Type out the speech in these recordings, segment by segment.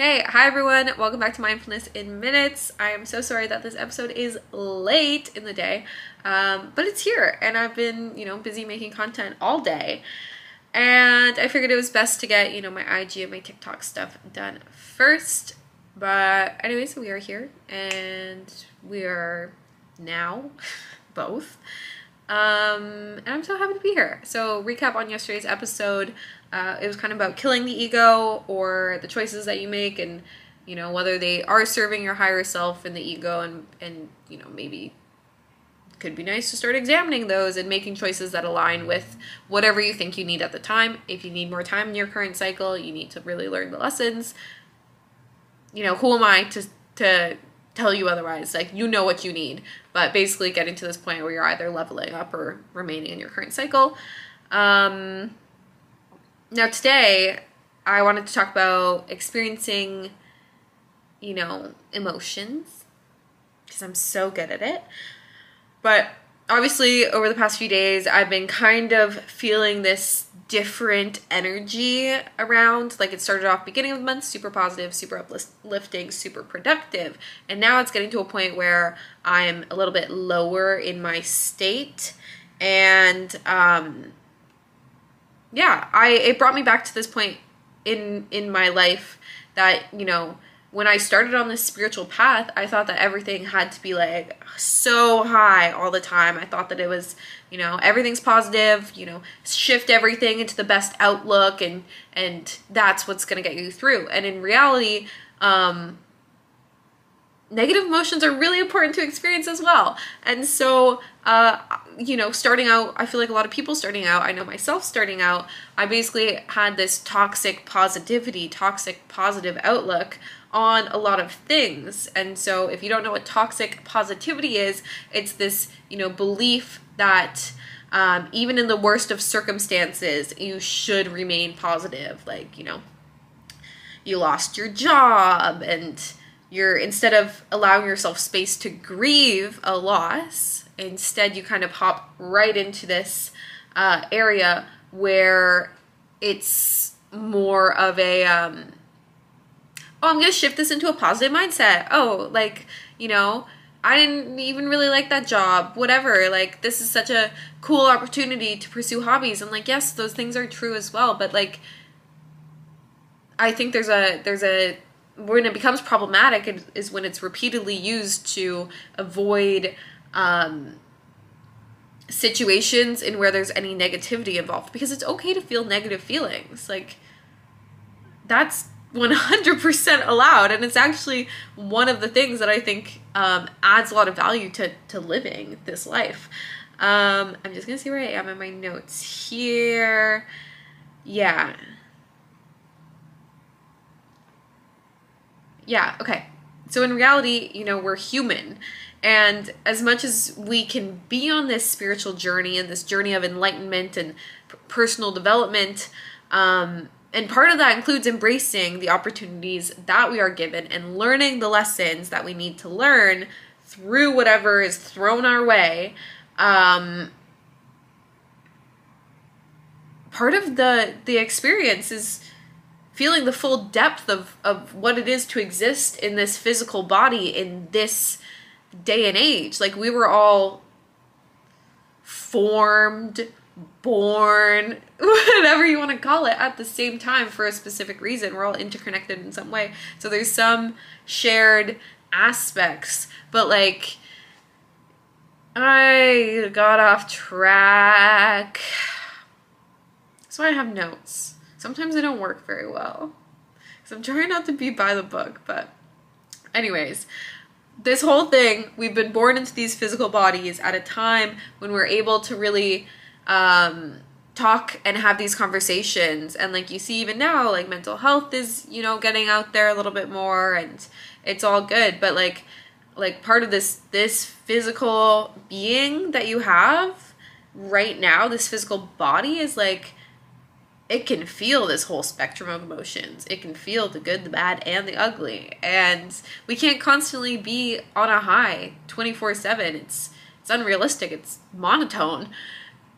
Hey, hi everyone. Welcome back to Mindfulness in Minutes. I am so sorry that this episode is late in the day, um, but it's here, and I've been, you know, busy making content all day. And I figured it was best to get, you know, my IG and my TikTok stuff done first. But, anyways, we are here, and we are now both. Um, and I'm so happy to be here. So, recap on yesterday's episode. Uh, it was kind of about killing the ego or the choices that you make, and you know whether they are serving your higher self and the ego, and and you know maybe could be nice to start examining those and making choices that align with whatever you think you need at the time. If you need more time in your current cycle, you need to really learn the lessons. You know, who am I to to tell you otherwise? Like you know what you need, but basically getting to this point where you're either leveling up or remaining in your current cycle. Um, now today, I wanted to talk about experiencing, you know, emotions because I'm so good at it. But obviously, over the past few days, I've been kind of feeling this different energy around. Like it started off beginning of the month, super positive, super uplifting, super productive. And now it's getting to a point where I'm a little bit lower in my state. And um, yeah, I it brought me back to this point in in my life that, you know, when I started on this spiritual path, I thought that everything had to be like so high all the time. I thought that it was, you know, everything's positive, you know, shift everything into the best outlook and and that's what's going to get you through. And in reality, um negative emotions are really important to experience as well. And so uh you know, starting out, I feel like a lot of people starting out, I know myself starting out, I basically had this toxic positivity, toxic positive outlook on a lot of things. And so if you don't know what toxic positivity is, it's this, you know, belief that um, even in the worst of circumstances, you should remain positive. Like, you know, you lost your job and you're instead of allowing yourself space to grieve a loss, instead you kind of hop right into this uh, area where it's more of a um, oh, I'm going to shift this into a positive mindset. Oh, like, you know, I didn't even really like that job, whatever. Like, this is such a cool opportunity to pursue hobbies. And, like, yes, those things are true as well. But, like, I think there's a, there's a, when it becomes problematic is when it's repeatedly used to avoid, um, situations in where there's any negativity involved. Because it's okay to feel negative feelings. Like that's 100% allowed. And it's actually one of the things that i think um, adds a lot of value to, to living this life. Um, i'm just gonna see where i am in my notes here. Yeah yeah okay so in reality you know we're human and as much as we can be on this spiritual journey and this journey of enlightenment and personal development um, and part of that includes embracing the opportunities that we are given and learning the lessons that we need to learn through whatever is thrown our way. Um, part of the the experience is feeling the full depth of, of what it is to exist in this physical body in this day and age. Like we were all formed born, whatever you want to call it, at the same time for a specific reason. We're all interconnected in some way. So there's some shared aspects, but like, I got off track. Why I have notes. Sometimes they don't work very well. Because I'm trying not to be by the book, but anyways, this whole thing, we've been born into these physical bodies at a time when we're able to really um, talk and have these conversations. And like you see, even now, like mental health is, you know, getting out there a little bit more and it's all good. But like, like part of this, this physical being that you have right now, this physical body is like, it can feel this whole spectrum of emotions. It can feel the good, the bad, and the ugly. And we can't constantly be on a high 24 7. It's it's unrealistic. It's monotone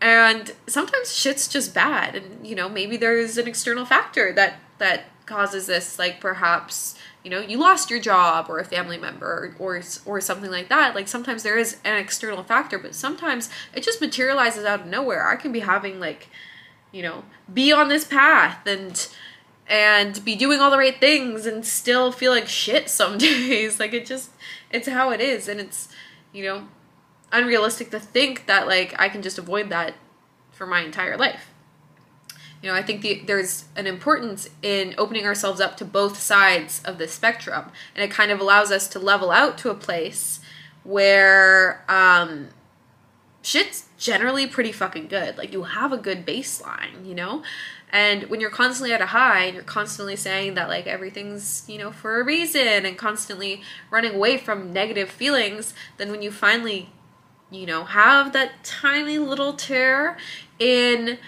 and sometimes shit's just bad and you know maybe there's an external factor that that causes this like perhaps you know you lost your job or a family member or or something like that like sometimes there is an external factor but sometimes it just materializes out of nowhere i can be having like you know be on this path and and be doing all the right things and still feel like shit some days. Like it just it's how it is. And it's you know unrealistic to think that like i can just avoid that for my entire life. You know, I think the, there's an importance in opening ourselves up to both sides of the spectrum, and it kind of allows us to level out to a place where um, shit's generally pretty fucking good. Like you have a good baseline, you know? And when you're constantly at a high and you're constantly saying that like everything's, you know, for a reason and constantly running away from negative feelings, then when you finally, you know, have that tiny little tear in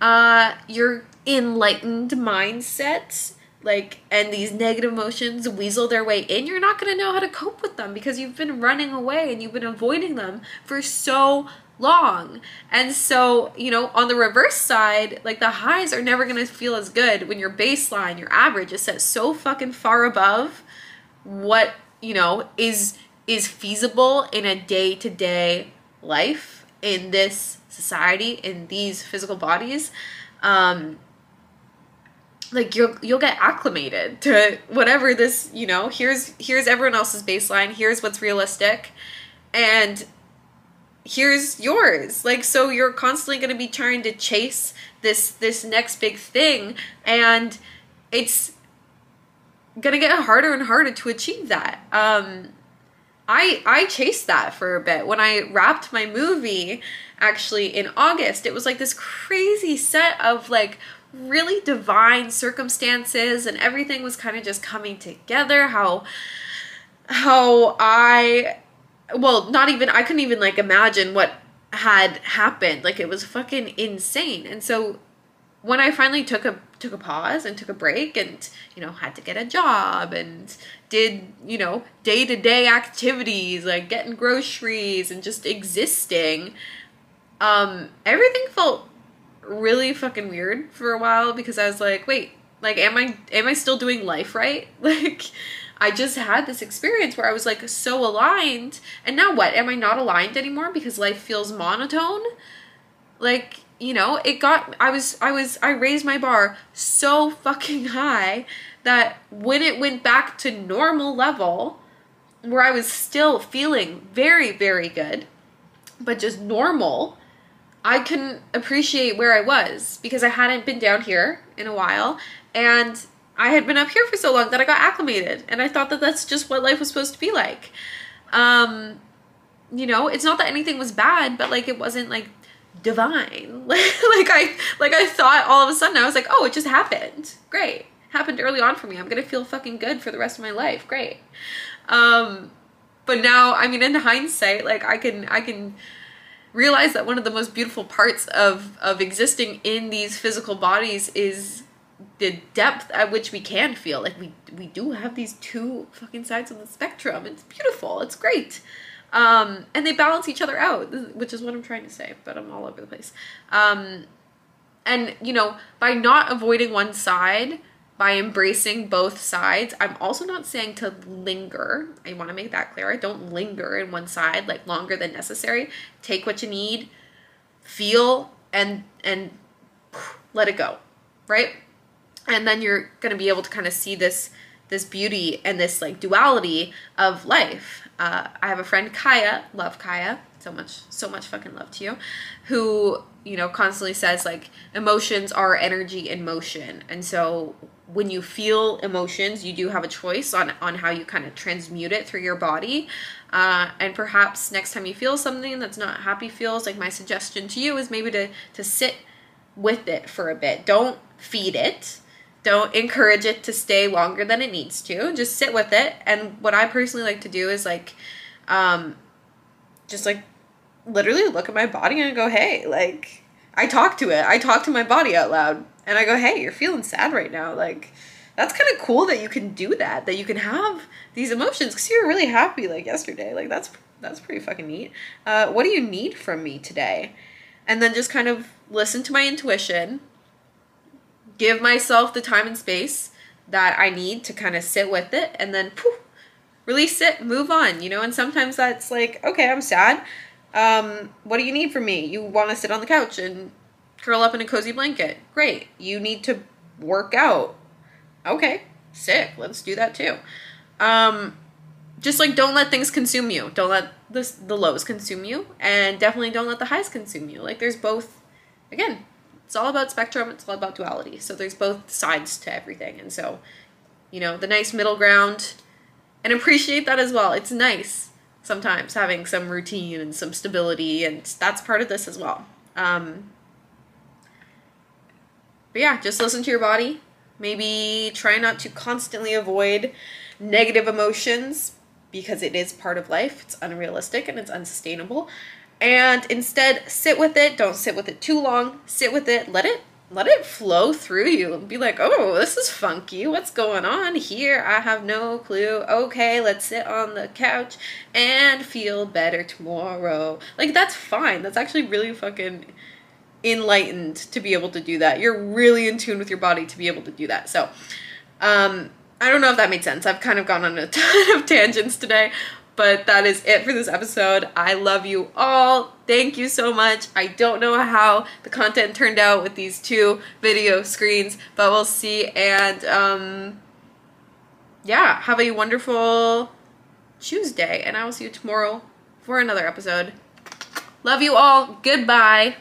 uh, your enlightened mindset like and these negative emotions weasel their way in you're not going to know how to cope with them because you've been running away and you've been avoiding them for so long. And so you know on the reverse side like the highs are never going to feel as good when your baseline your average is set so fucking far above what you know is is feasible in a day-to-day life in this society in these physical bodies um like you'll you'll get acclimated to whatever this you know here's here's everyone else's baseline here's what's realistic. And here's yours like so you're constantly going to be trying to chase this this next big thing and it's going to get harder and harder to achieve that um i i chased that for a bit when i wrapped my movie actually in August. It was like this crazy set of like really divine circumstances and everything was kind of just coming together how how I well, not even I couldn't even like imagine what had happened. Like it was fucking insane. And so when I finally took a took a pause and took a break and you know had to get a job and did you know day-to-day activities like getting groceries and just existing um, everything felt really fucking weird for a while because I was like, wait, like am I am I still doing life right? Like I just had this experience where I was like so aligned and now what? Am I not aligned anymore because life feels monotone? Like, you know, it got I was I was I raised my bar so fucking high that when it went back to normal level where I was still feeling very very good but just normal I couldn't appreciate where I was because I hadn't been down here in a while and I had been up here for so long that I got acclimated and I thought that that's just what life was supposed to be like. Um, you know, it's not that anything was bad, but like it wasn't like divine. like I like I thought all of a sudden I was like, "Oh, it just happened." Great. Happened early on for me. I'm going to feel fucking good for the rest of my life. Great. Um but now, I mean in hindsight, like I can I can realize that one of the most beautiful parts of of existing in these physical bodies is the depth at which we can feel like we we do have these two fucking sides of the spectrum it's beautiful it's great um, and they balance each other out which is what i'm trying to say but i'm all over the place um, and you know by not avoiding one side by embracing both sides. I'm also not saying to linger. I want to make that clear. I don't linger in one side like longer than necessary. Take what you need, feel and and let it go, right? And then you're going to be able to kind of see this this beauty and this like duality of life. Uh, I have a friend Kaya, love Kaya, so much so much fucking love to you, who you know constantly says like emotions are energy in motion, and so when you feel emotions, you do have a choice on on how you kind of transmute it through your body. Uh, and perhaps next time you feel something that's not happy feels, like my suggestion to you is maybe to to sit with it for a bit. Don't feed it. Don't encourage it to stay longer than it needs to. Just sit with it. And what I personally like to do is like, um, just like literally look at my body and go, hey, like I talk to it. I talk to my body out loud and I go, hey, you're feeling sad right now. Like, that's kind of cool that you can do that, that you can have these emotions because you were really happy like yesterday. Like, that's that's pretty fucking neat. Uh, what do you need from me today? And then just kind of listen to my intuition, give myself the time and space that I need to kind of sit with it and then poof, release it, move on, you know? And sometimes that's like, okay, I'm sad. Um, what do you need from me? You want to sit on the couch and curl up in a cozy blanket. Great. You need to work out. Okay, sick. Let's do that too. Um, just like don't let things consume you. Don't let the the lows consume you, and definitely don't let the highs consume you. Like there's both. Again, it's all about spectrum. It's all about duality. So there's both sides to everything, and so you know the nice middle ground, and appreciate that as well. It's nice sometimes having some routine and some stability, and that's part of this as well. Um, but yeah, just listen to your body. Maybe try not to constantly avoid negative emotions because it is part of life. It's unrealistic and it's unsustainable. And instead, sit with it. Don't sit with it too long. Sit with it. Let it let it flow through you and be like, oh, this is funky. What's going on here? I have no clue. Okay, let's sit on the couch and feel better tomorrow. Like, that's fine. That's actually really fucking enlightened to be able to do that. You're really in tune with your body to be able to do that. So, um, I don't know if that made sense. I've kind of gone on a ton of tangents today, but that is it for this episode. I love you all. Thank you so much. I don't know how the content turned out with these two video screens, but we'll see. And um, yeah, have a wonderful Tuesday, and I will see you tomorrow for another episode. Love you all. Goodbye.